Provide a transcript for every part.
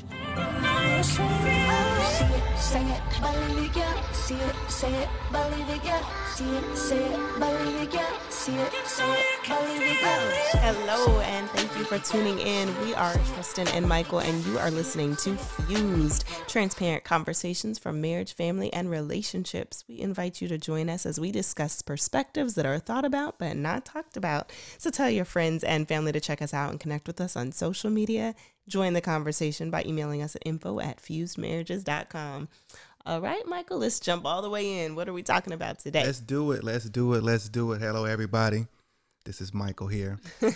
Say it, yeah. See it, say it, believe it, yeah. See it, say it, believe it, yeah. See it, yeah. Hello, and thank you for tuning in. We are Tristan and Michael, and you are listening to Fused Transparent Conversations from Marriage, Family, and Relationships. We invite you to join us as we discuss perspectives that are thought about but not talked about. So tell your friends and family to check us out and connect with us on social media. Join the conversation by emailing us at info at fusedmarriages.com. All right, Michael, let's jump all the way in. What are we talking about today? Let's do it. Let's do it. Let's do it. Hello, everybody. This is Michael here. all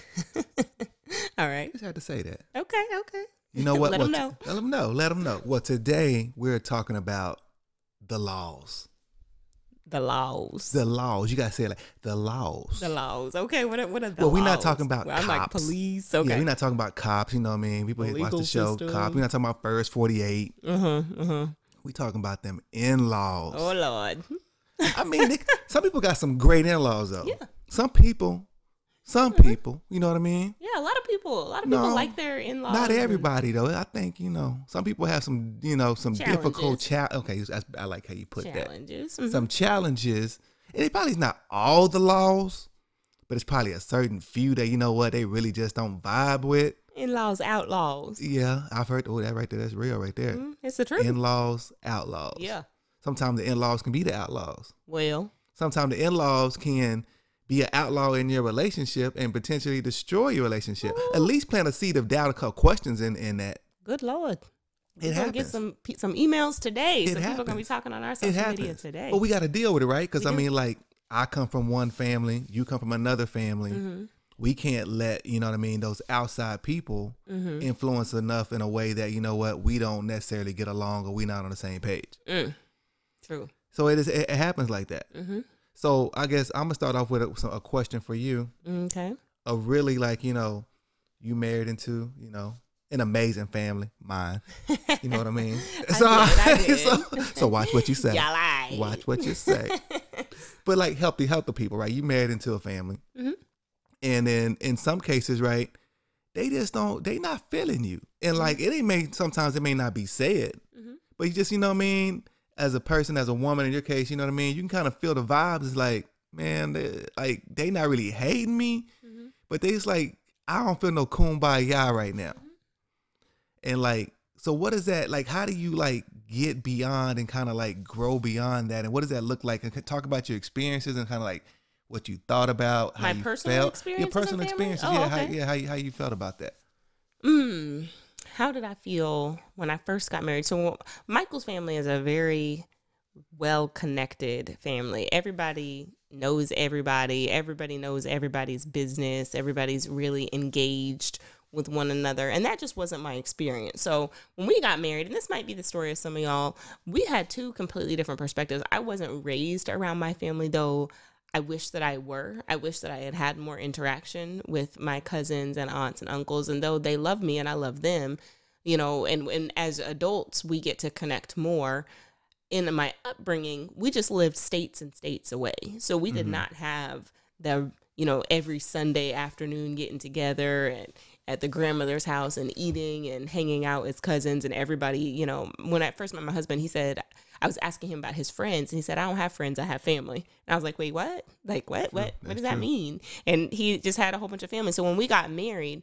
right. I Just had to say that. Okay, okay. You know what? let Well, know. t- Let them know. Let them know. Well, today we're talking about the laws. The laws. The laws. You gotta say it like the laws. The laws. Okay, what are, what are the Well, we're not laws? talking about Well, I'm like cops. police. Yeah, we're not talking about cops. You know what I mean? People watch the show. system. Cop. We're not talking about first forty eight. uh-huh, uh-huh. We talking about them in laws. Oh, Lord. I mean, they, some people got some great in laws though. Yeah. Some people. Some people. You know what I mean? Yeah, a lot of people, a lot of people No, like their in-laws. Not and- everybody though. I think you know some people have some you know some difficult Challenges. Okay, I like how you put that. Challenges. Mhm. Some challenges, and it probably is not all the laws, but it's probably a certain few that you know what they really just don't vibe with. In-laws, outlaws. Yeah, I've heard. Oh, that right there, that's real right there. Mhm, It's the truth. In laws, outlaws. yeah. Sometimes the in laws can be the outlaws. Well, Sometimes the in laws can be an outlaw in your relationship and potentially destroy your relationship. At least plant a seed of doubt, a couple questions in in that. good Lord. It We're get happens. some some emails today. It so people are gonna be talking on our it social media today. But we got to deal with it, right? Because I do. mean, like, I come from one family, you come from another family. Mhm. We can't let you know what I mean. Those outside people Mhm. influence enough in a way that you know what we don't necessarily get along or we're not on the same page. Mm. True. So it is. It, it happens like that. Mm-hmm. So I guess I'm gonna start off with a, a question for you. Okay. A really like you know, you married into you know an amazing family, mine. You know what I mean? I did, I so, did. so watch what you say. Y'all lie. Watch what you say. but like healthy, healthy people, right? You married into a family, Mhm. and then in some cases, right, they just don't. They not feeling you, and like it ain't may sometimes it may not be said, Mhm. but you just you know what I mean. As a person, as a woman, in your case, you know what I mean. You can kind of feel the vibes. It's like, man, they, like they not really hating me, Mhm. but they just like I don't feel no kumbaya right now. And like, so what is that like? How do you like get beyond and kind of like grow beyond that? And what does that look like? And talk about your experiences and kind of like what you thought about, how My you personal felt, experiences your personal family? experiences. Oh, yeah, how, yeah, how you, how you felt about that? Mm, how did I feel when I first got married? So Michael's family is a very well connected family. Everybody knows everybody. Everybody knows everybody's business. Everybody's really engaged with one another. And that just wasn't my experience. So when we got married, and this might be the story of some of y'all, we had two completely different perspectives. I wasn't raised around my family though. I wish that I were. I wish that I had had more interaction with my cousins and aunts and uncles. And though they love me and I love them, you know, and, and as adults, we get to connect more. In my upbringing, we just lived states and states away. So we did mm-hmm. not have the, you know, every Sunday afternoon getting together and at the grandmother's house and eating and hanging out as cousins and everybody, you know, when I first met my husband, he said, I was asking him about his friends and he said, I don't have friends, I have family. And I was like, wait, what? Like, what? What? What that's does that mean? And he just had a whole bunch of family. So when we got married,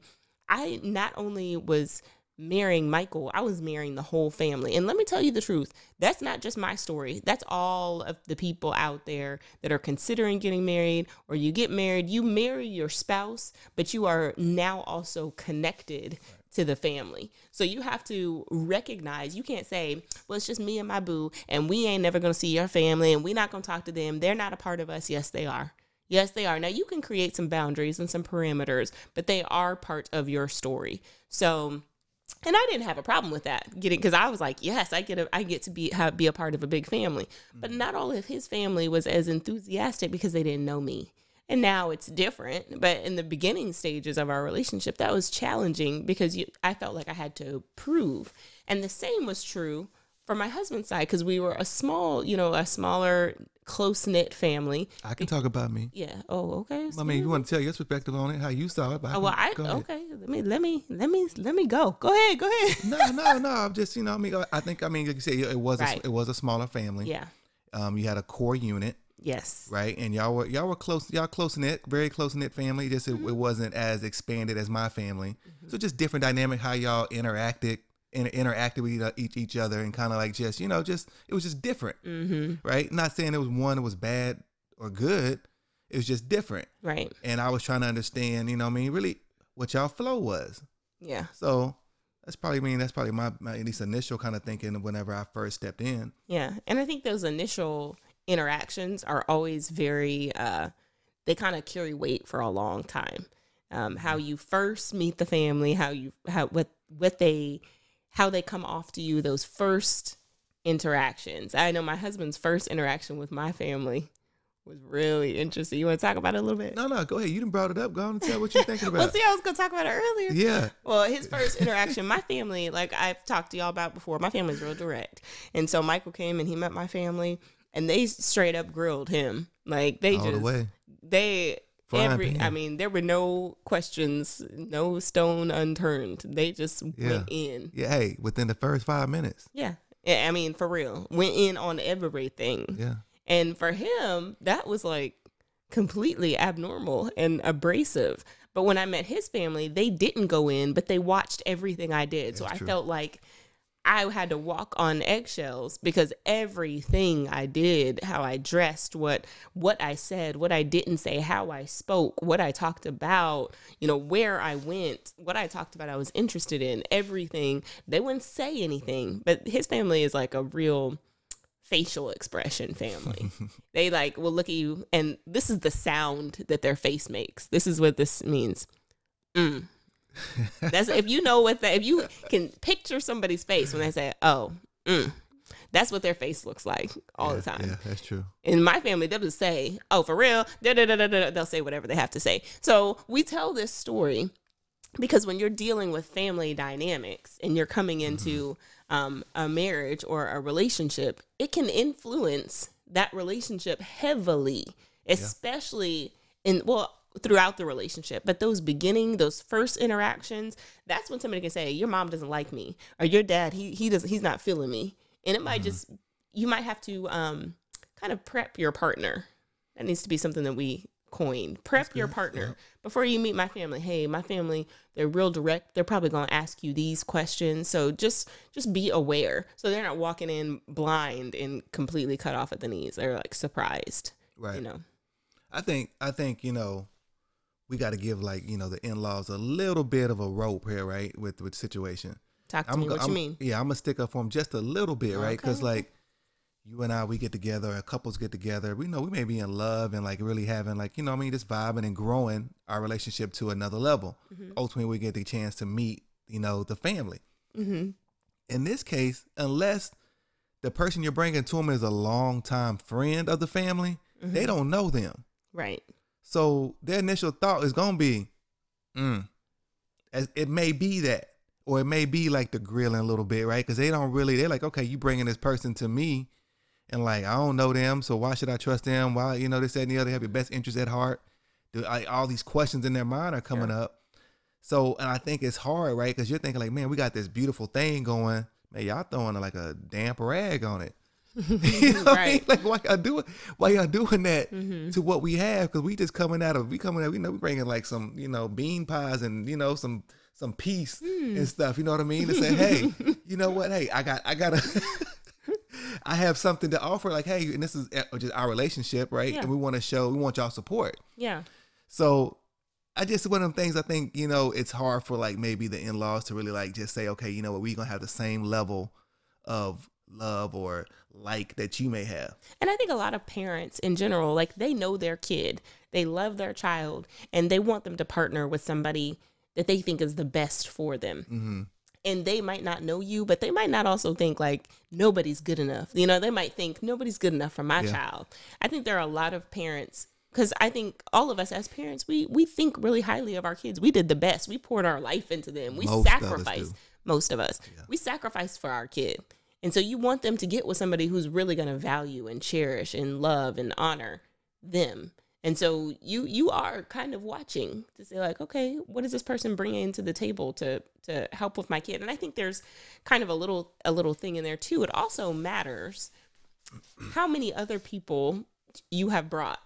I not only was marrying Michael, I was marrying the whole family. And let me tell you the truth, that's not just my story. That's all of the people out there that are considering getting married or you get married, you marry your spouse, but you are now also connected to the family. So you have to recognize, you can't say, well, it's just me and my boo, and we ain't never gonna see your family, and we're not gonna talk to them. They're not a part of us. Yes, they are. Yes, they are. Now you can create some boundaries and some parameters, but they are part of your story. So and I didn't have a problem with that getting because I was like, yes, I get a, I get to be have, be a part of a big family. But mm. not all of his family was as enthusiastic because they didn't know me. And now it's different. But in the beginning stages of our relationship, that was challenging because you, I felt like I had to prove. And the same was true for my husband's side, because we were a small, you know, a smaller, close knit family. I can talk about me. Yeah. Oh, okay. I mean, you want to tell your perspective on it, how you saw it. But Oh, well, I okay. Let me let me let me let me go. Go ahead. Go ahead. No, no, no. I'm just, you know, I mean, I think, I mean, like you said, it was, Right. a, it was a smaller family. Yeah. Um, you had a core unit, Yes. right? And y'all were, y'all were close, y'all close knit, very close knit family. Just it, Mm-hmm. it wasn't as expanded as my family. So just different dynamic how y'all interacted, inter- interacted with each- each other, and kind of like just, you know, just it was just different, Mm-hmm. right? Not saying it was one that was bad or good. It was just different. Right. And I was trying to understand, you know, what I mean, really what y'all flow was. Yeah. So that's probably I mean that's probably my, my at least initial kind of thinking whenever I first stepped in. Yeah. And I think those initial interactions are always very uh they kind of carry weight for a long time. Um, how you first meet the family, how you how what what they how they come off to you, those first interactions. I know my husband's first interaction with my family was really interesting. You want to talk about it a little bit? No, no, go ahead. You didn't brought it up. Go on and tell what you're thinking about. well, see, I was gonna talk about it earlier. yeah. Well, his first interaction, my family, like I've talked to y'all about before, my family's real direct. And so Michael came and he met my family and they straight up grilled him. Like they All just the way. they every pan. I mean, there were no questions, no stone unturned. They just Yeah. went in. Yeah, hey, within the first five minutes. Yeah. Yeah, I mean, for real. Went in on everything. Yeah. And for him, that was like completely abnormal and abrasive. But when I met his family, they didn't go in, but they watched everything I did. so I true. felt like I had to walk on eggshells because everything I did, how I dressed, what what I said, what I didn't say, how I spoke, what I talked about, you know, where I went, what I talked about I was interested in, everything. They wouldn't say anything. But his family is like a real facial expression family. they like will look at you and this is the sound that their face makes. This is what this means. Mm. That's if you know what that if you can picture somebody's face when they say, "Oh, mm." That's what their face looks like all the time. Yeah, that's true. In my family, they'll just say, "Oh, for real?" Da, da, da, da, da. They'll say whatever they have to say. So we tell this story because when you're dealing with family dynamics and you're coming into um, a marriage or a relationship, it can influence that relationship heavily, especially in well throughout the relationship. But those beginning, those first interactions, that's when somebody can say, "Your mom doesn't like me," or "Your dad he he doesn't he's not feeling me," and it might just you might have to um, kind of prep your partner. That needs to be something that we coin. Prep your partner before you meet my family. Hey, my family, they're real direct. They're probably going to ask you these questions. So just just be aware. So they're not walking in blind and completely cut off at the knees. They're like surprised. Right. You know. I think I think, you know, we gotta give like, you know, the in laws a little bit of a rope here, right? With with situation. Talk to I'm me. What I'm- you mean? Yeah, I'm gonna stick up for them just a little bit, right? Because like you and I, we get together, or couples get together. We know we may be in love and like really having like you know, what I mean, just vibing and growing our relationship to another level. Mm-hmm. Ultimately, we get the chance to meet, you know, the family. Mm-hmm. In this case, unless the person you're bringing to them is a longtime friend of the family, Mm-hmm. they don't know them. Right. So their initial thought is gonna be, mm, as it may be that, or it may be like the grilling a little bit, right? Because they don't really. They're like, okay, you bringing this person to me, and like I don't know them, so why should I trust them? Why you know this that, and the other have your best interest at heart? Do I, all these questions in their mind are coming up. So and I think it's hard, right? Because you're thinking like, man, we got this beautiful thing going. Man, y'all throwing like a damp rag on it. you know what I mean? Right. Like why y'all doing why y'all doing that Mm-hmm. to what we have? Because we just coming out of we coming out, we know we bringing like some you know bean pies and you know some some peace Hmm. and stuff. You know what I mean? To say, hey, you know what? Hey, I got I got to I have something to offer. Like, hey, and this is uh, just our relationship, right? Yeah. And we want to show we want y'all support. Yeah. So I just one of them things I think, you know, it's hard for like maybe the in laws to really like just say, okay, you know what, we gonna have the same level of love or like that you may have. And I think a lot of parents in general, like they know their kid, they love their child, and they want them to partner with somebody that they think is the best for them. Mm-hmm. And they might not know you, but they might not also think like nobody's good enough. You know, they might think nobody's good enough for my Yeah. child. I think there are a lot of parents because I think all of us as parents, we we think really highly of our kids. We did the best. We poured our life into them. We Most sacrificed. Most of us, we sacrificed for our kid, And so you want them to get with somebody who's really going to value and cherish and love and honor them. And so you you are kind of watching to say like, okay, what is this person bringing to the table to to help with my kid? And I think there's kind of a little a little thing in there too. It also matters how many other people you have brought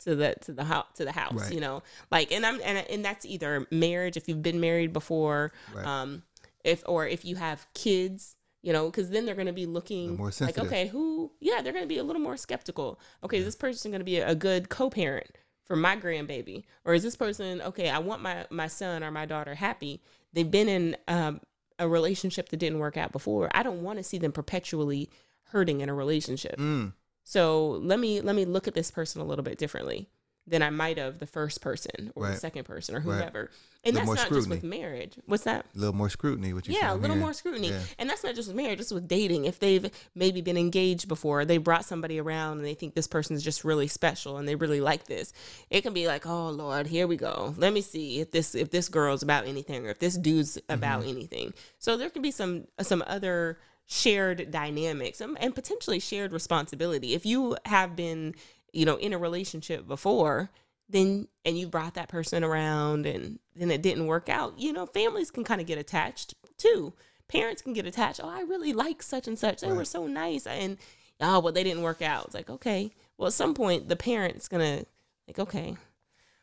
to the to the house to the house Right. you know like and i'm and, and that's either marriage if you've been married before Right. um if or if you have kids you know because then they're going to be looking more like okay who yeah they're going to be a little more skeptical. Okay is this person going to be a, a good co-parent for my grandbaby? Or is this person okay i want my my son or my daughter happy. They've been in um, a relationship that didn't work out before. I don't want to see them perpetually hurting in a relationship. Mm, so let me let me look at this person a little bit differently than I might have the first person or the second person or Right. whoever. And that's not just with marriage. What's that? a little more scrutiny. What you yeah, a little more scrutiny. Yeah. And that's not just with marriage, it's with dating. If they've maybe been engaged before, they brought somebody around and they think this person's just really special and they really like this. It can be like, "Oh lord, here we go. Let me see if this if this girl's about anything or if this dude's about Mm-hmm. anything." So there can be some some other shared dynamics and potentially shared responsibility. If you have been, you know, in a relationship before, then and you brought that person around and then it didn't work out, you know, families can kind of get attached too. Parents can get attached. Oh, I really like such and such. They were so nice. And oh, well, they didn't work out. It's like, okay. Well, at some point the parent's gonna like, okay,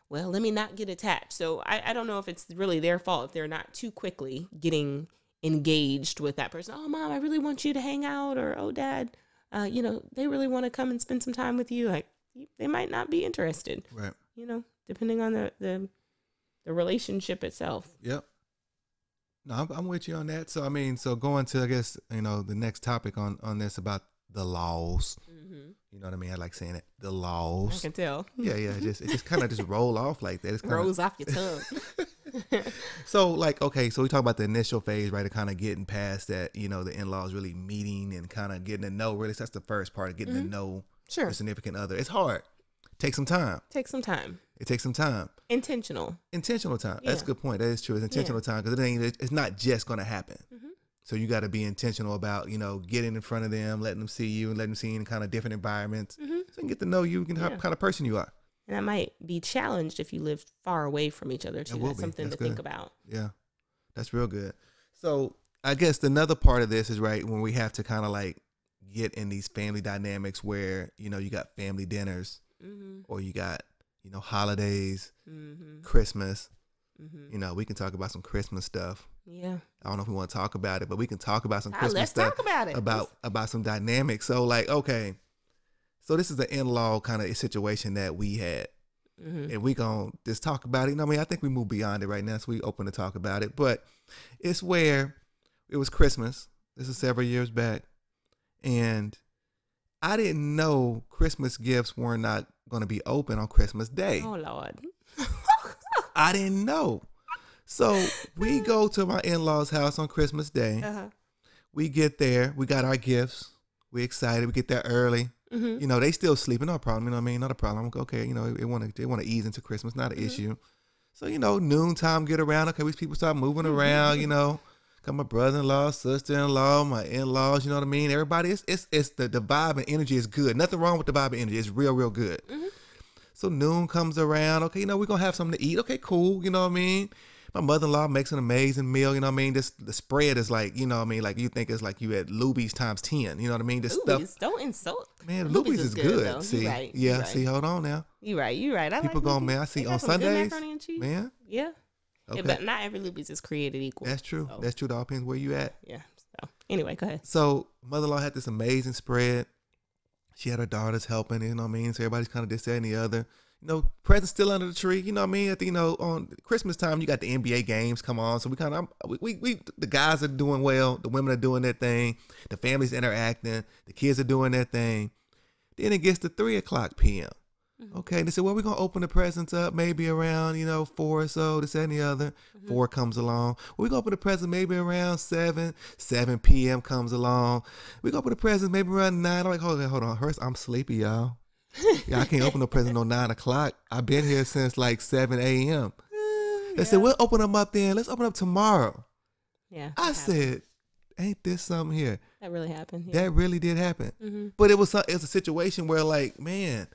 well, let me not get attached. So I, I don't know if it's really their fault if they're not too quickly getting engaged with that person. Oh, mom, I really want you to hang out, or oh, dad, uh, you know, they really want to come and spend some time with you. Like they might not be interested, Right. you know, depending on the the, the relationship itself. Yep. No, I'm, I'm with you on that. So I mean, so going to I guess you know the next topic on on this about the laws. Mm-hmm. You know what I mean? I like saying it. The laws. I can tell. Yeah, yeah. It just it just kind of just roll off like that. It's kind of Rolls off your tongue. so like okay. So we talk about the initial phase, right? Of kind of getting past that. You know, the in laws really meeting and kind of getting to know. Really, that's the first part of getting to know sure. your significant other. It's hard. Take some time. Take some time. It takes some time. Intentional. Intentional time. That's a good point. That is true. It's intentional time because it ain't. It's not just gonna happen. Mhm. So you got to be intentional about you know getting in front of them, letting them see you, and letting them see you in kind of different environments, Mhm. so you can get to know you, and how kind of person you are. And that might be challenged if you live far away from each other too. That's be. something That's to think about. Yeah, that's real good. So I guess another part of this is right when we have to kind of like get in these family dynamics where you know you got family dinners Mm-hmm. or you got you know holidays, Mm-hmm. Christmas. Mm-hmm. You know we can talk about some Christmas stuff. Yeah. I don't know if we want to talk about it, but we can talk about some Ah, Christmas let's stuff talk about it. about about some dynamics. So like okay, so this is an in-law kind of situation that we had. Mm-hmm. and we gonna just talk about it. You know, what I mean, I think we move beyond it right now, so we open to talk about it. But it's where it was Christmas. This is several years back, and I didn't know Christmas gifts were not going to be open on Christmas Day. Oh Lord. I didn't know. So we go to my in-laws' house on Christmas Day. uh-huh. We get there. We got our gifts. We excited. We get there early. Mm-hmm. You know, they still sleeping. No problem. You know what I mean? Not a problem. Okay, you know, they want to they want to ease into Christmas. Not an Mhm. issue. So you know, noontime get around. Okay, we people start moving around. You know, got my brother-in-law, sister-in-law, my in-laws. You know what I mean? Everybody, it's it's it's the the vibe and energy is good. Nothing wrong with the vibe and energy. It's real, real good. Mhm. So noon comes around. Okay, you know, we're gonna have something to eat. Okay, cool. You know what I mean? My mother-in-law makes an amazing meal. You know what I mean? This the spread is like, you know what I mean? Like you think it's like you at Luby's times ten. You know what I mean? This stuff. Luby's, don't insult. Man, Luby's Luby's is good, good. See, right, yeah. right. See, hold on now. You right. You right. I People like going, man. I see on got some good Sundays, macaroni and cheese. man. Yeah. Okay, But not every Luby's is created equal. that's true. So, That's true. It all depends where you at. yeah. So anyway, go ahead. So mother-in-law had this amazing spread. She had her daughters helping. You know what I mean? So everybody's kind of this, that, and the other. You know, presents still under the tree. You know what I mean? At the, you know, on Christmas time, you got the NBA games come on. So we kind of, we, we, we, the guys are doing well. The women are doing their thing. The families interacting. The kids are doing their thing. Then it gets to three o'clock p.m. Mhm. Okay, they said, well, we're gonna open the presents up maybe around, you know, four or so, this and the other. Mm-hmm. Four comes along. We're gonna open the present maybe around seven. Seven p.m. comes along. We're gonna open the present maybe around nine. I'm like, hold on, hold on. First, I'm sleepy, y'all. yeah, I can't open the present on nine o'clock. I've been here since like seven a.m. They said, we'll open them up then. Let's open up tomorrow. Yeah. I said, ain't this something here? That really happened. Yeah. That really did happen. hmm But it was a- it was a situation where like, man,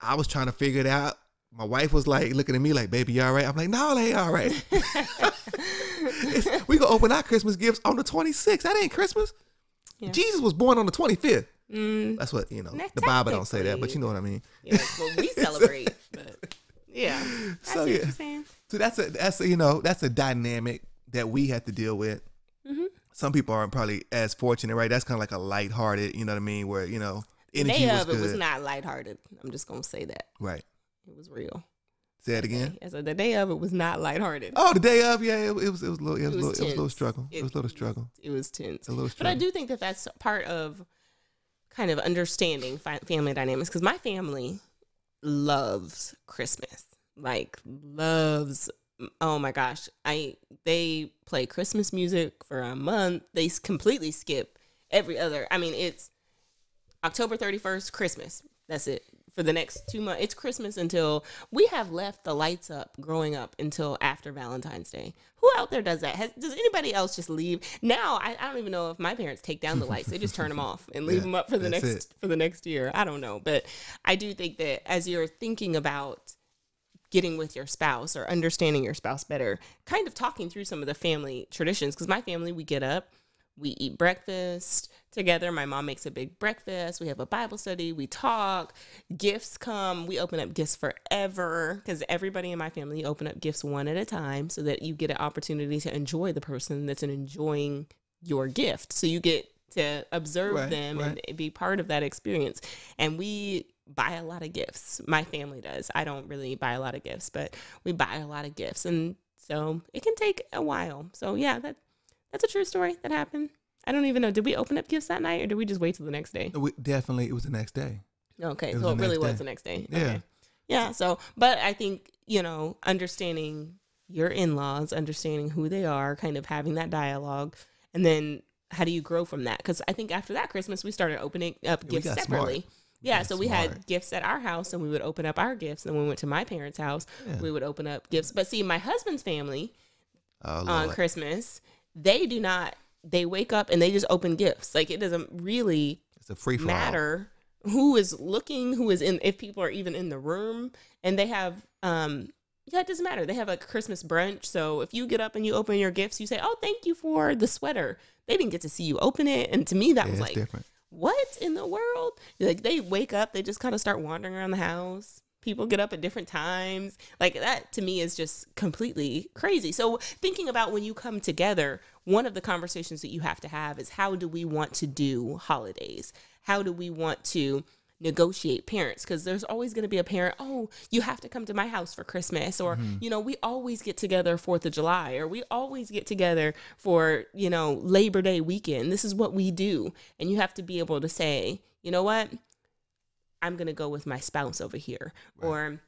I was trying to figure it out. My wife was like looking at me like, "Baby, you all right?" I'm like, "No, ain't all right." We gonna open our Christmas gifts on the 26th. That ain't Christmas. Yeah. Jesus was born on the 25th. Mm, That's what you know. The Bible don't say that, but you know what I mean. yeah, well, we celebrate, but yeah. So, yeah. what you're saying. So that's a that's a, you know that's a dynamic that we have to deal with. Mhm. Some people aren't probably as fortunate, right? That's kind of like a lighthearted, you know what I mean? Where you know The energy day was of it was not lighthearted. I'm just gonna say that right. it was real. Say it again. Yeah, so the day of it was not lighthearted. Oh, the day of, yeah, it, it was it was a little it was, a It was little, it was a little struggle. It, was a little struggle. It was tense. A little struggle. But. I do think that that's part of kind of understanding fi- family dynamics because my family loves Christmas. Like loves. Oh my gosh, I they play Christmas music for a month. They completely skip every other. I mean, it's October thirty first, Christmas. That's it for the next two months. It's Christmas until we have left the lights up growing up until after Valentine's Day. Who out there does that? Has, does anybody else just leave? Now I, I don't even know if my parents take down the lights. They just turn them off and leave Yeah, them up for the next it. for the next year. I don't know, but I do think that as you're thinking about getting with your spouse or understanding your spouse better, kind of talking through some of the family traditions. Because my family, we get up, we eat breakfast together. My mom makes a big breakfast. We have a Bible study. We talk. Gifts come. We open up gifts forever because everybody in my family open up gifts one at a time so that you get an opportunity to enjoy the person that's enjoying your gift. So you get to observe Right, them right. and be part of that experience. And we buy a lot of gifts. My family does. I don't really buy a lot of gifts, but we buy a lot of gifts. And so it can take a while. So yeah, that that's a true story that happened. I don't even know. Did we open up gifts that night or did we just wait till the next day? We, definitely, it was the next day. Okay, It so it really next was the next day. Yeah. Okay. Yeah. So, but I think, you know, understanding your in laws, understanding who they are, kind of having that dialogue, and then how do you grow from that? Because I think after that Christmas, we started opening up we gifts separately. smart. Yeah, so we smart. had gifts at our house and we would open up our gifts. And when we went to my parents' house, Yeah. we would open up gifts. But see, my husband's family Oh, on Christmas, they do not, they wake up and they just open gifts. Like it doesn't really it's a free for matter who is looking, who is in, if people are even in the room, and they have, um, yeah, it doesn't matter. They have a Christmas brunch. So if you get up and you open your gifts, you say, "Oh, thank you for the sweater." They didn't get to see you open it, and to me, that Yeah, was like, different. what in the world? Like they wake up, they just kind of start wandering around the house. People get up at different times. Like that to me is just completely crazy. So thinking about when you come together, one of the conversations that you have to have is how do we want to do holidays? How do we want to negotiate parents because there's always going to be a parent oh you have to come to my house for christmas or mm-hmm. you know we always get together fourth of july or we always get together for you know labor day weekend this is what we do and you have to be able to say you know what i'm going to go with my spouse over here. Or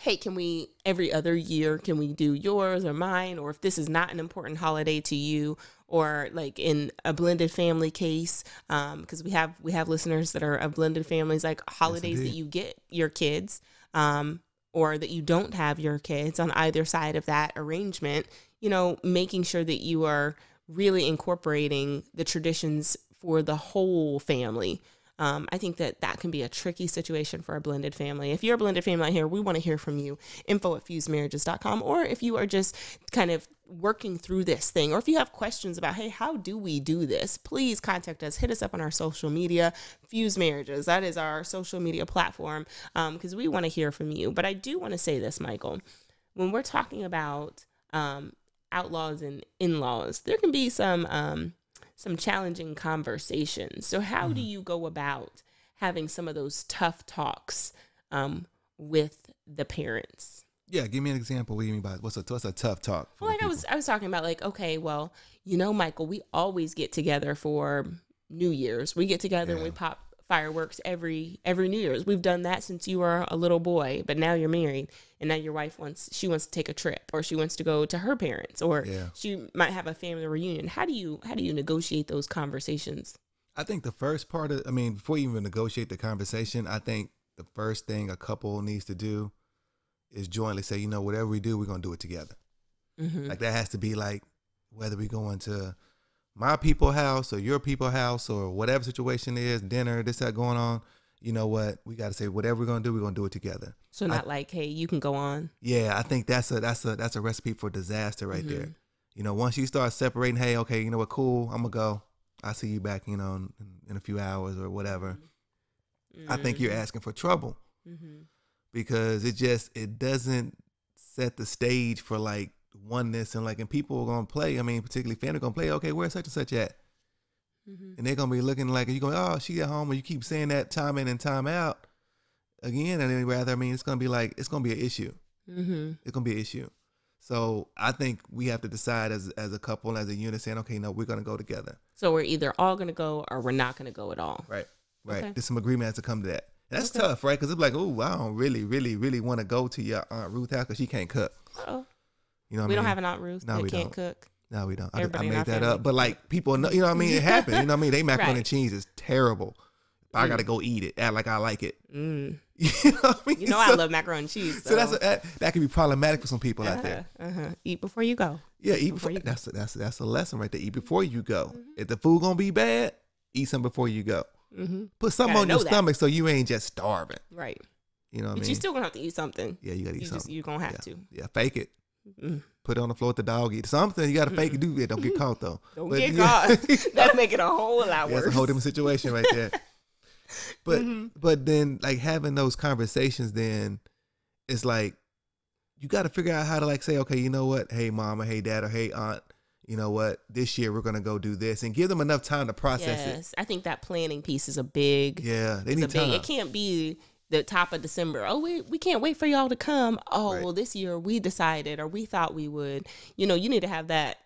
hey can we every other year can we do yours or mine? Or if this is not an important holiday to you or like in a blended family case because we have we have listeners that are of blended families like holidays that you get your kids um, or that you don't have your kids on either side of that arrangement you know making sure that you are really incorporating the traditions for the whole family um, I think that that can be a tricky situation for a blended family. If you're a blended family out here, we want to hear from you. Info at fusedmarriages.com. Or if you are just kind of working through this thing, or if you have questions about, hey, how do we do this? Please contact us. Hit us up on our social media, Fused Marriages. That is our social media platform because we want to hear from you. But I do want to say this, Michael. When we're talking about um, outlaws and in laws, there can be some. Some challenging conversations. So, how do you go about having some of those tough talks um, with the parents? Yeah, give me an example. What do you mean by what's a what's a tough talk? Well, like I was, I was talking about like, okay, well, you know, Michael, we always get together for New Year's. We get together and we pop fireworks every every New Year's. We've done that since you were a little boy, but now you're married, and now your wife wants she wants to take a trip, or she wants to go to her parents, or Yeah. she might have a family reunion. How do you how do you negotiate those conversations? I think the first part of, I mean, before you even negotiate the conversation, I think the first thing a couple needs to do is jointly say, you know, whatever we do, we're gonna do it together. Mm-hmm. Like that has to be like whether we going to my people house or your people house or whatever situation is, dinner, this that going on, you know what? We got to say whatever we're gonna do, we're gonna do it together. So not like, hey, you can go on. Yeah, I think that's a that's a that's a recipe for disaster right there. Mhm. You know, once you start separating, hey, okay, you know what, cool, I'm gonna go. I'll see you back, you know, in, in a few hours or whatever. I think you're asking for trouble Mm-hmm. because it just it doesn't set the stage for like oneness and like and people are gonna play. I mean, particularly family gonna play. Okay, where's such and such at? Mm-hmm. And they're gonna be looking like you going, oh, she at home, and you keep saying that time in and time out again, and then rather, I mean, it's gonna be like it's gonna be an issue. Mm-hmm. It's gonna be an issue. So I think we have to decide as as a couple, as a unit, saying, okay, no, we're gonna go together. So we're either all gonna go or we're not gonna go at all. Right. Right. Okay. There's some agreement has to come to that. And that's Okay. tough, right? Because it's like, oh, I don't really, really, really want to go to your aunt Ruth house because she can't cook. Oh, You know we I don't have an Aunt Ruth No, that we can't don't. cook. No, we don't. I, I made that family. up. But like people know, you know what I mean? It happened. You know what I mean? They macaroni and cheese is terrible. But I Mm. gotta go eat it. Act like I like it. Mm. You know what I mean? You know I love macaroni and cheese. So that's a, that, that can be problematic for some people out there. uh-huh, uh-huh. Eat before you go. Yeah, eat Before before. you go. That's a, that's a, that's a lesson right there. Eat before you go. Mm-hmm. If the food gonna be bad, eat some before you go. Mm-hmm. Put something on your that. stomach so you ain't just starving. Right. You know what I But mean? you still gonna have to eat something. yeah, you gotta eat You just something. you're gonna have yeah. to. Yeah, fake it. Mm. Put it on the floor with the dog. Eat something. You gotta fake it. Do it. Don't get caught though. Don't But get yeah. caught. That'll make it a whole lot Yeah, worse. it's a whole different situation right there. But Mhm. but then like having those conversations, then it's like you got to figure out how to like say, okay, you know what? Hey, mama, hey, dad, or hey, aunt, you know what? This year we're gonna go do this, and give them enough time to process it. I think that planning piece is a big. Yeah, they need a big. time. It can't be the top of December. Oh, we we can't wait for y'all to come. Oh, Right. well, this year we decided or we thought we would. You know, you need to have that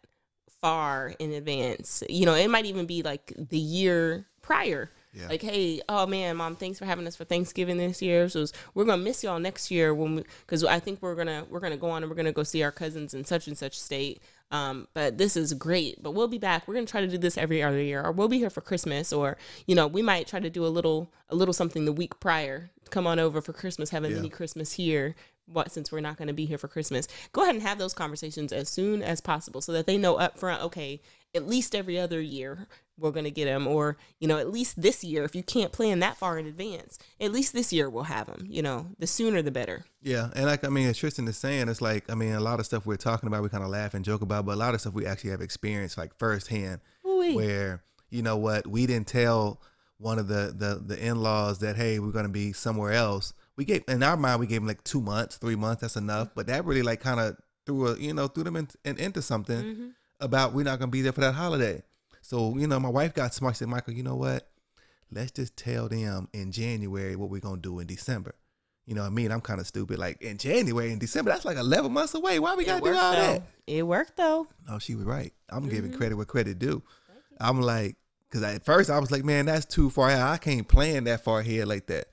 far in advance. You know, it might even be like the year prior. Yeah. Like, hey, oh man, mom, thanks for having us for Thanksgiving this year. So we're gonna miss y'all next year when we, because I think we're gonna we're gonna go on and we're gonna go see our cousins in such and such state. Um, but this is great. But we'll be back. We're gonna try to do this every other year, or we'll be here for Christmas, or you know, we might try to do a little a little something the week prior. Come on over for Christmas, have a Yeah. mini Christmas here. What since we're not going to be here for Christmas, go ahead and have those conversations as soon as possible, so that they know up front. Okay, at least every other year we're going to get them, or you know, at least this year. If you can't plan that far in advance, at least this year we'll have them. You know, the sooner the better. Yeah, and like I mean, as Tristan is saying, it's like I mean, a lot of stuff we're talking about, we kind of laugh and joke about, but a lot of stuff we actually have experienced like firsthand, Ooh-wee. where you know what, we didn't tell one of the the the in laws that hey, we're gonna be somewhere else. We gave in our mind, we gave them like two months, three months, that's enough. But that really like kind of threw a you know threw them in, in, into something Mhm. about we're not gonna be there for that holiday. So you know, my wife got smart. She said, Michael, you know what? Let's just tell them in January what we're gonna do in December. You know what I mean? I'm kind of stupid. Like in January and December, that's like 11 months away. Why we gotta do all though. that? It worked though. No, she was right. I'm giving Mhm. credit where credit due. I'm like, because at first I was like, man, that's too far out. I can't plan that far ahead like that.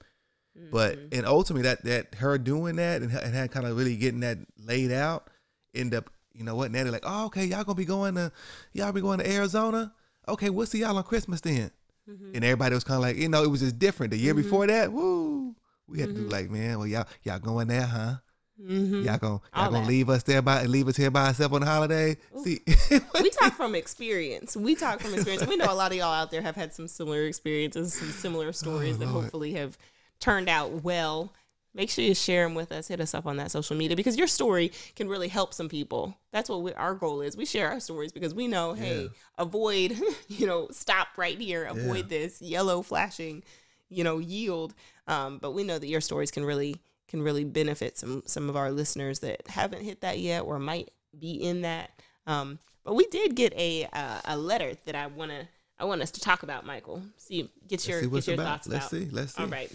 But Mhm. and ultimately, that that her doing that and, and had kind of really getting that laid out, end up, you know what? Now they're like, oh, okay, y'all gonna be going to, y'all be going to Arizona. Okay, we'll see y'all on Christmas then. Mhm. And everybody was kind of like, you know, it was just different. The year Mhm. before that, woo, we had to do Mhm. like, man, well, y'all y'all going there, huh? Mhm. Y'all gonna y'all gonna that. leave us there by leave us here by ourselves on the holiday? Ooh. See, we talk from experience. We talk from experience. We know a lot of y'all out there have had some similar experiences, some similar stories that Oh, Lord. hopefully have turned out well. Make sure you share them with us. Hit us up on that social media because your story can really help some people. That's what we, our goal is. We share our stories because we know, hey, Yeah. avoid, you know, stop right here, avoid Yeah. this yellow flashing, you know, yield. Um, but we know that your stories can really can really benefit some some of our listeners that haven't hit that yet or might be in that. Um, but we did get a uh, a letter that I wanna I want us to talk about, Michael. See, get your Let's see get your about. thoughts Let's about. see. Let's see. All right,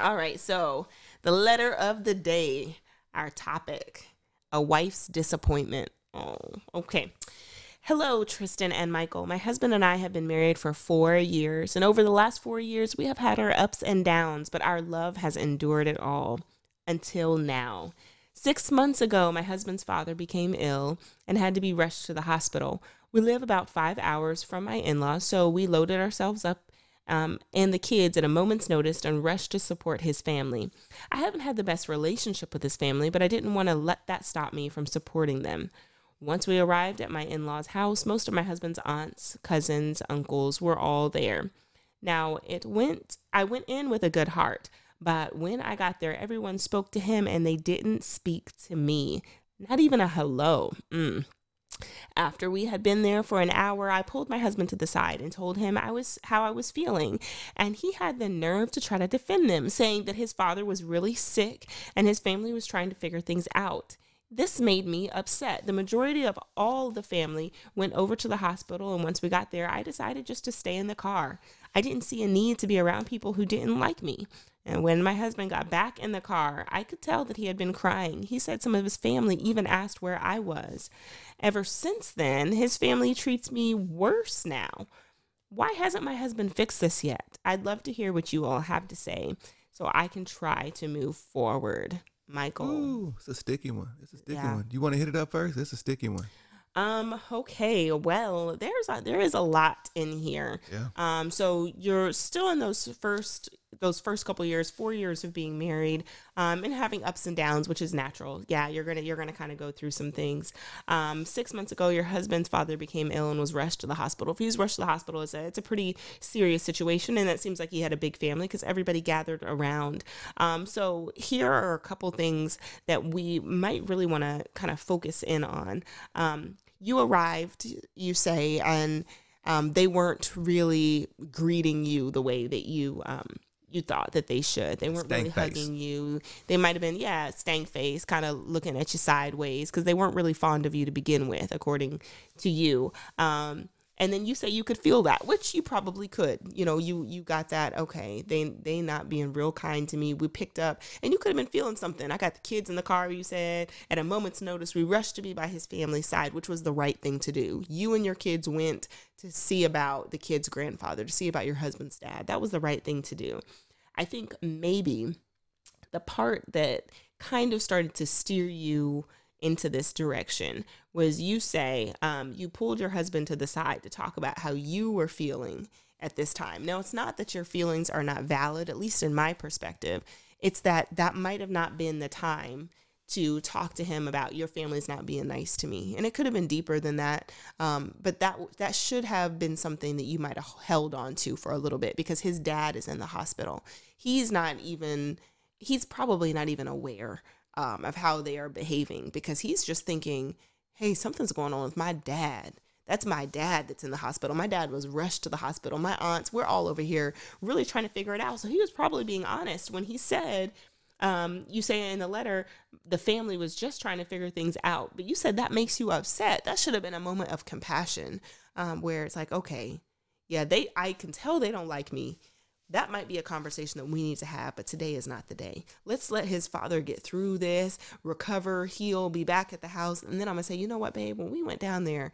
all right. So the letter of the day, our topic, a wife's disappointment. Oh, okay. Hello, Tristan and Michael. My husband and I have been married for four years, and over the last four years, we have had our ups and downs, but our love has endured it all until now. Six months ago, my husband's father became ill and had to be rushed to the hospital. We live about five hours from my in laws, so we loaded ourselves up um, and the kids at a moment's notice and rushed to support his family. I haven't had the best relationship with his family, but I didn't want to let that stop me from supporting them. Once we arrived at my in law's house, most of my husband's aunts, cousins, uncles were all there. Now, it went, I went in with a good heart, but when I got there, everyone spoke to him and they didn't speak to me. Not even a hello. Mm. After we had been there for an hour, I pulled my husband to the side and told him I was how I was feeling, and he had the nerve to try to defend them, saying that his father was really sick and his family was trying to figure things out. This made me upset. The majority of all the family went over to the hospital, and once we got there, I decided just to stay in the car. I didn't see a need to be around people who didn't like me. And when my husband got back in the car, I could tell that he had been crying. He said some of his family even asked where I was. Ever since then, his family treats me worse now. Why hasn't my husband fixed this yet? I'd love to hear what you all have to say so I can try to move forward. Michael. Ooh, it's a sticky one. It's a sticky Yeah. one. You want to hit it up first? It's a sticky one. Um, okay, well, there's a, there is a lot in here. Yeah. Um, so you're still in those first those first couple years, four years of being married, um, and having ups and downs, which is natural. Yeah, you're gonna you're gonna kind of go through some things. Um, six months ago, your husband's father became ill and was rushed to the hospital. If he was rushed to the hospital, it's a it's a pretty serious situation, and it seems like he had a big family because everybody gathered around. Um, so here are a couple things that we might really want to kind of focus in on. Um, you arrived, you say, and um, they weren't really greeting you the way that you um, you thought that they should. They weren't really face. hugging you. They might have been, yeah, stank face, kind of looking at you sideways because they weren't really fond of you to begin with, according to you. Um, and then you say you could feel that, which you probably could. You know, you you got that. Okay, they they not being real kind to me. We picked up, and you could have been feeling something. I got the kids in the car. You said at a moment's notice, we rushed to be by his family side, which was the right thing to do. You and your kids went to see about the kid's grandfather, to see about your husband's dad. That was the right thing to do. I think maybe the part that kind of started to steer you into this direction was you say um, you pulled your husband to the side to talk about how you were feeling at this time. Now, it's not that your feelings are not valid, at least in my perspective. It's that that might have not been the time to talk to him about your family's not being nice to me, and it could have been deeper than that. Um, but that that should have been something that you might have held on to for a little bit because his dad is in the hospital. He's not even. He's probably not even aware um, of how they are behaving because he's just thinking, "Hey, something's going on with my dad." That's my dad that's in the hospital. My dad was rushed to the hospital. My aunts, we're all over here really trying to figure it out. So he was probably being honest when he said, um, you say in the letter, the family was just trying to figure things out. But you said that makes you upset. That should have been a moment of compassion um, where it's like, okay, yeah, they, I can tell they don't like me. That might be a conversation that we need to have, but today is not the day. Let's let his father get through this, recover, heal, be back at the house. And then I'm going to say, you know what, babe, when we went down there,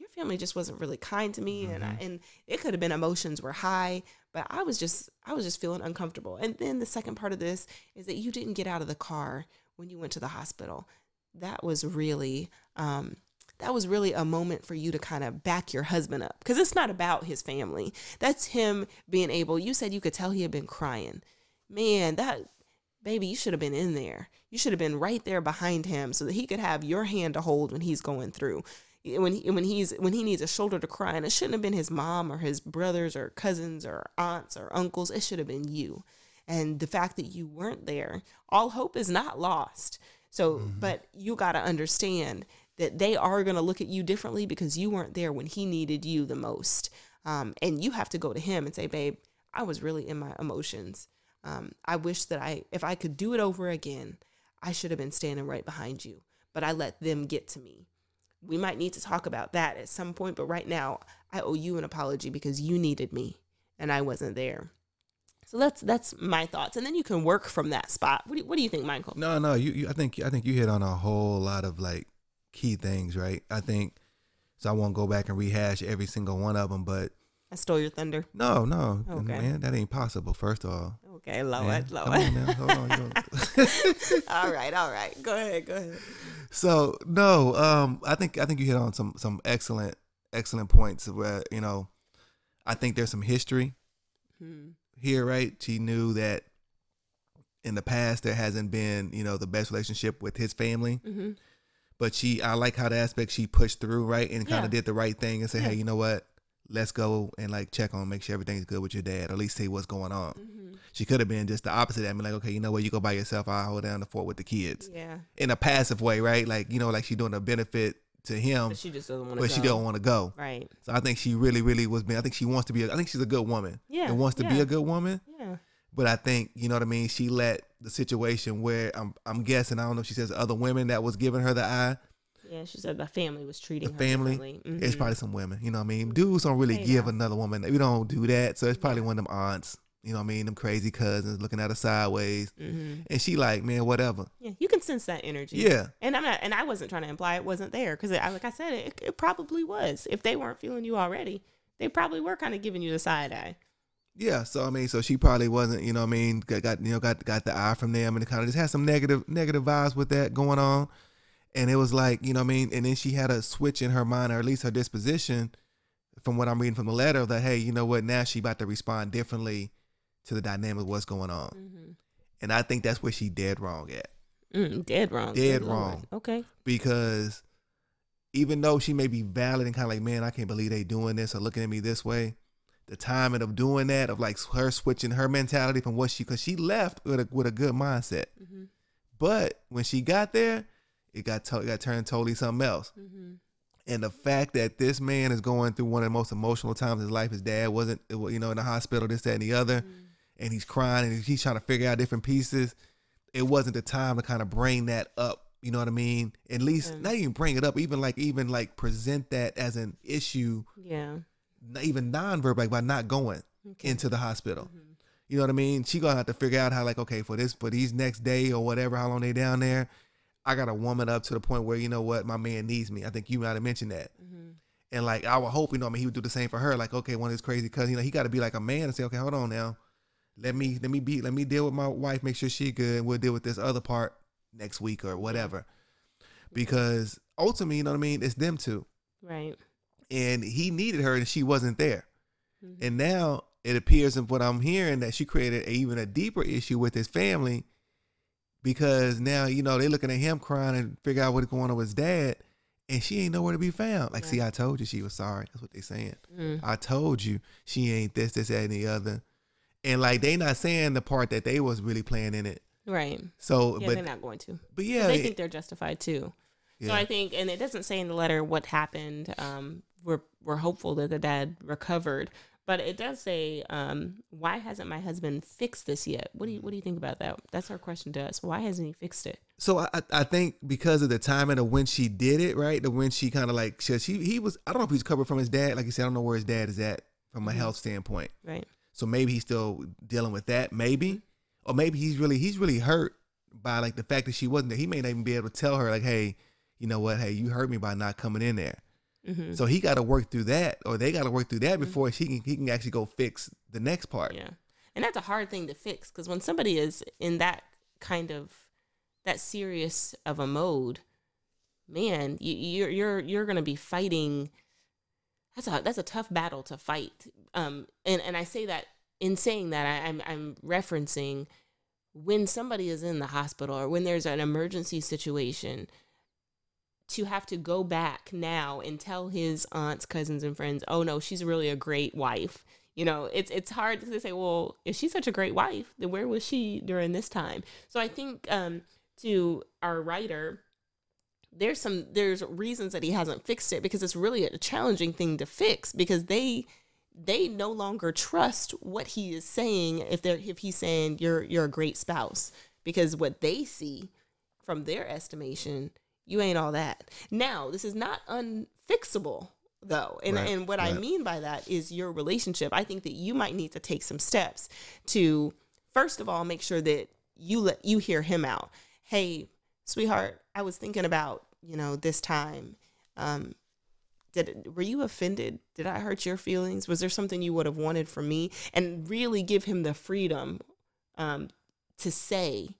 your family just wasn't really kind to me and I, and it could have been emotions were high but i was just i was just feeling uncomfortable and then the second part of this is that you didn't get out of the car when you went to the hospital that was really um that was really a moment for you to kind of back your husband up because it's not about his family. That's him being able you said you could tell he had been crying. Man that baby you should have been in there. You should have been right there behind him so that he could have your hand to hold when he's going through. When he, when he's when he needs a shoulder to cry and it shouldn't have been his mom or his brothers or cousins or aunts or uncles it should have been you. And the fact that you weren't there all hope is not lost. So mm-hmm. but you got to understand that they are going to look at you differently because you weren't there when he needed you the most. Um, and you have to go to him and say babe i was really in my emotions. Um, i wish that i if i could do it over again i should have been standing right behind you but i let them get to me. We might need to talk about that at some point but right now i owe you an apology because you needed me and i wasn't there. So that's that's my thoughts. And then you can work from that spot. What do you, what do you think michael? No, no, you, you I think I think you hit on a whole lot of like key things, right? I think so I won't go back and rehash every single one of them, but i stole your thunder no, no, Okay. man, that ain't possible. First of all, okay lower man. Come on now, hold on. all right all right go ahead go ahead so no, um, I think I think you hit on some some excellent excellent points where you know, I think there's some history Hmm. here, right? She knew that in the past there hasn't been you know the best relationship with his family. mm-hmm. But she I like how the aspect she pushed through right and kind Yeah. of did the right thing and say, Yeah. hey, you know what? Let's go and like check on, make sure everything's good with your dad, at least see what's going on. Mm-hmm. She could have been just the opposite. I mean, like, okay, you know what? You go by yourself. I'll hold down the fort with the kids Yeah. in a passive way, right? Like, you know, like she doing a benefit to him, But she just doesn't want to. but she don't want to go. Right. So I think she really, really was being. I think she wants to be. A, I think she's a good woman. Yeah, and wants to be a good woman. Yeah. But I think you know what I mean. She let the situation where I'm. I'm guessing. I don't know. if She says other women that was giving her the eye. Yeah. She said the family was treating The her family. differently. It's probably some women. You know what I mean. Dudes don't really Hey, give another woman. We don't do that. So it's probably one of them aunts. You know what I mean. Them crazy cousins looking at her sideways. Mhm. And she like, man, whatever. Yeah, you can sense that energy. Yeah. And I'm not, and I wasn't trying to imply it wasn't there because, I, like I said, it, it probably was. If they weren't feeling you already, they probably were kind of giving you the side eye. Yeah, so I mean, so she probably wasn't, you know, what I mean, got, got you know, got got the eye from them, and it kind of just had some negative negative vibes with that going on, and it was like, you know, what I mean, and then she had a switch in her mind, or at least her disposition, from what I'm reading from the letter, that hey, you know what, now she about to respond differently to the dynamic of what's going on, Mm-hmm. and I think that's where she dead wrong at, Mm, dead wrong. Dead Lord. wrong. Okay. because even though she may be valid and kind of like, man, I can't believe they doing this or looking at me this way. The timing of doing that, of like her switching her mentality from what she, because she left with a with a good mindset, Mm-hmm. but when she got there, it got to, it got turned totally something else. Mm-hmm. And the fact that this man is going through one of the most emotional times in his life, his dad wasn't, you know, in the hospital, this, that, and the other, and he's crying and he's trying to figure out different pieces. It wasn't the time to kind of bring that up. You know what I mean? At least Mm. not even bring it up, even like even like present that as an issue, Yeah. Not even nonverbal, like by not going Okay. into the hospital. Mhm. You know what I mean? She gonna have to figure out how like okay for this for these next day or whatever, how long they down there. I gotta warm it up to the point where you know what my man needs me. I think you might have mentioned that. Mhm. And like I would hope, you know, I mean, he would do the same for her. Like, okay, one of his crazy cousins, you know, he got to be like a man and say, okay, hold on now, let me let me be let me deal with my wife, make sure she good, and we'll deal with this other part next week or whatever. Because ultimately, you know what I mean, it's them two, Right. And he needed her and she wasn't there. Mhm. And now it appears in what I'm hearing that she created a, even a deeper issue with his family because now you know they're looking at him crying and figure out what's going on with his dad, and she ain't nowhere to be found. Like, Yeah. see, I told you she was sorry. That's what they saying. Mm. I told you she ain't this, this, that, and the other. And like they not saying the part that they was really playing in it. Right. So, Yeah, but they're not going to. But yeah, they it- think they're justified too. yeah. So I think, and it doesn't say in the letter what happened. Um, we're we're hopeful that the dad recovered, but it does say, um, why hasn't my husband fixed this yet? What do you what do you think about that? That's our question to us. Why hasn't he fixed it? So I, I- think because of the timing of when she did it, right? The when she kind of like she, she he was I don't know if he's covered from his dad. Like you said, I don't know where his dad is at from a Mhm. health standpoint. Right. So maybe he's still dealing with that, maybe, or maybe he's really he's really hurt by like the fact that she wasn't there. He may not even be able to tell her like, hey, you know what? Hey, you hurt me by not coming in there. Mm-hmm. So he got to work through that, or they got to work through that before she can he can actually go fix the next part. Yeah. And that's a hard thing to fix because when somebody is in that kind of that serious of a mode, man, you, you're you're you're gonna be fighting. That's a that's a tough battle to fight. Um, and and I say that in saying that I, I'm I'm referencing when somebody is in the hospital or when there's an emergency situation to have to go back now and tell his aunts, cousins, and friends, oh no, she's really a great wife. You know, it's it's hard to say, well, if she's such a great wife, then where was she during this time? So I think um, to our writer, there's some there's reasons that he hasn't fixed it because it's really a challenging thing to fix because they they no longer trust what he is saying if they're if he's saying you're you're a great spouse because what they see from their estimation you ain't all that. Now this is not unfixable though. And Right, and what i mean by that is your relationship. I think that you might need to take some steps to first of all make sure that you let you hear him out. Hey sweetheart i was thinking about you know this time. Um did were you offended? Did i hurt your feelings? Was there something you would have wanted from me? And really give him the freedom um to say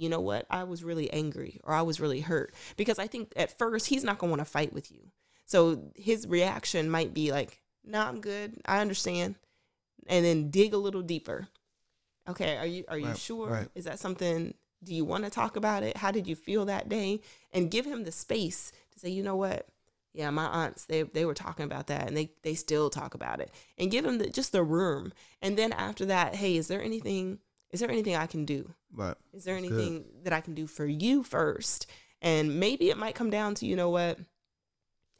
you know what i was really angry or i was really hurt because i think at first he's not going to want to fight with you so his reaction might be like no i'm good i understand and then dig a little deeper okay are you are you Right, sure right. is that something Do you want to talk about it? How did you feel that day? And give him the space to say, you know what? Yeah, my aunts they they were talking about that, and they they still talk about it. And give him the, just the room. And then after that, hey, is there anything? Is there anything I can do? Right. Is there That's anything that I can do for you first? And maybe it might come down to, you know what,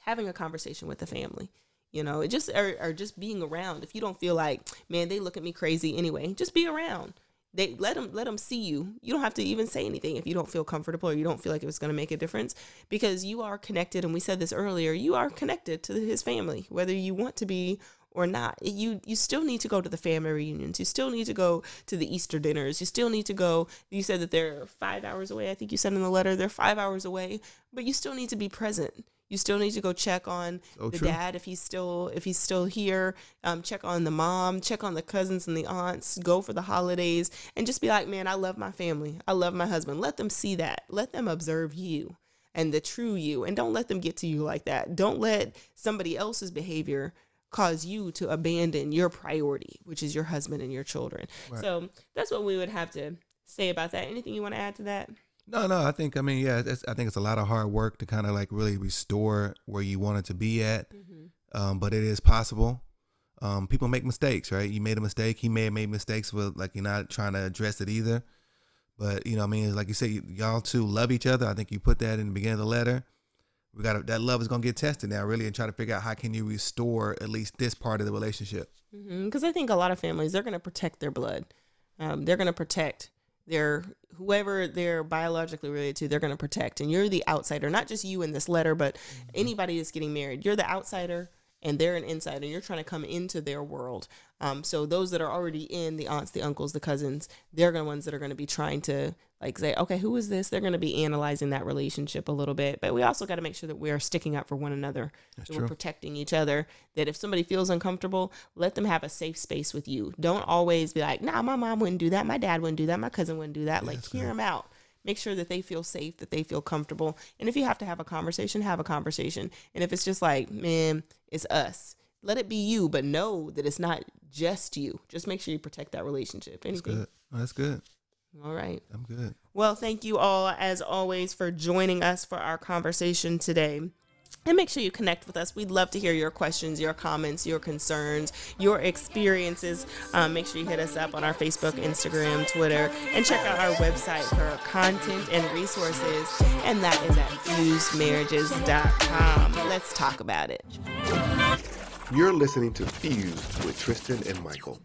having a conversation with the family. You know, it just or, or just being around. If you don't feel like, man, they look at me crazy anyway, just be around. They let them let them see you. You don't have to even say anything if you don't feel comfortable or you don't feel like it was going to make a difference because you are connected. And we said this earlier. You are connected to his family, whether you want to be or not. You you still need to go to the family reunions. You still need to go to the Easter dinners. You still need to go. You said that they're five hours away. I think you said in the letter they're five hours away, but you still need to be present. You still need to go check on So the true. dad if he's still if he's still here. Um, check on the mom. Check on the cousins and the aunts. Go for the holidays and just be like, man, I love my family. I love my husband. Let them see that. Let them observe you and the true you, and don't let them get to you like that. Don't let somebody else's behavior cause you to abandon your priority, which is your husband and your children. So that's what we would have to say about that. Anything you want to add to that? No, no. I think I mean, yeah. I think it's a lot of hard work to kind of like really restore where you wanted to be at. Um, but it is possible. Um, people make mistakes, right? You made a mistake. He may have made mistakes with like you're not trying to address it either. But you know, I mean, it's like you say, y'all two love each other. I think you put that in the beginning of the letter. We got to that love is gonna get tested now, really, and try to figure out how can you restore at least this part of the relationship. because I think a lot of families they're going to protect their blood. Um, they're going to protect their whoever they're biologically related to. They're going to protect, and you're the outsider, not just you in this letter, but anybody that's getting married. You're the outsider, and they're an insider. and You're trying to come into their world. Um, so those that are already in the aunts, the uncles, the cousins, they're the ones that are going to be trying to like say, okay, who is this? They're going to be analyzing that relationship a little bit, but we also got to make sure that we are sticking up for one another. That's that we're protecting each other. That if somebody feels uncomfortable, let them have a safe space with you. Don't always be like, nah, my mom wouldn't do that. My dad wouldn't do that. My cousin wouldn't do that. like, hear them out. Make sure that they feel safe, that they feel comfortable. And if you have to have a conversation, have a conversation. And if it's just like, man, it's us, let it be you, but know that it's not just you. Just make sure you protect that relationship. That's good. That's good. All right. I'm good. Well, thank you all, as always, for joining us for our conversation today. And make sure you connect with us. We'd love to hear your questions, your comments, your concerns, your experiences. Um, make sure you hit us up on our Facebook, Instagram, Twitter, and check out our website for content and resources. And that is at fusedmarriages.com. Let's talk about it. You're listening to Fused with Tristan and Michael.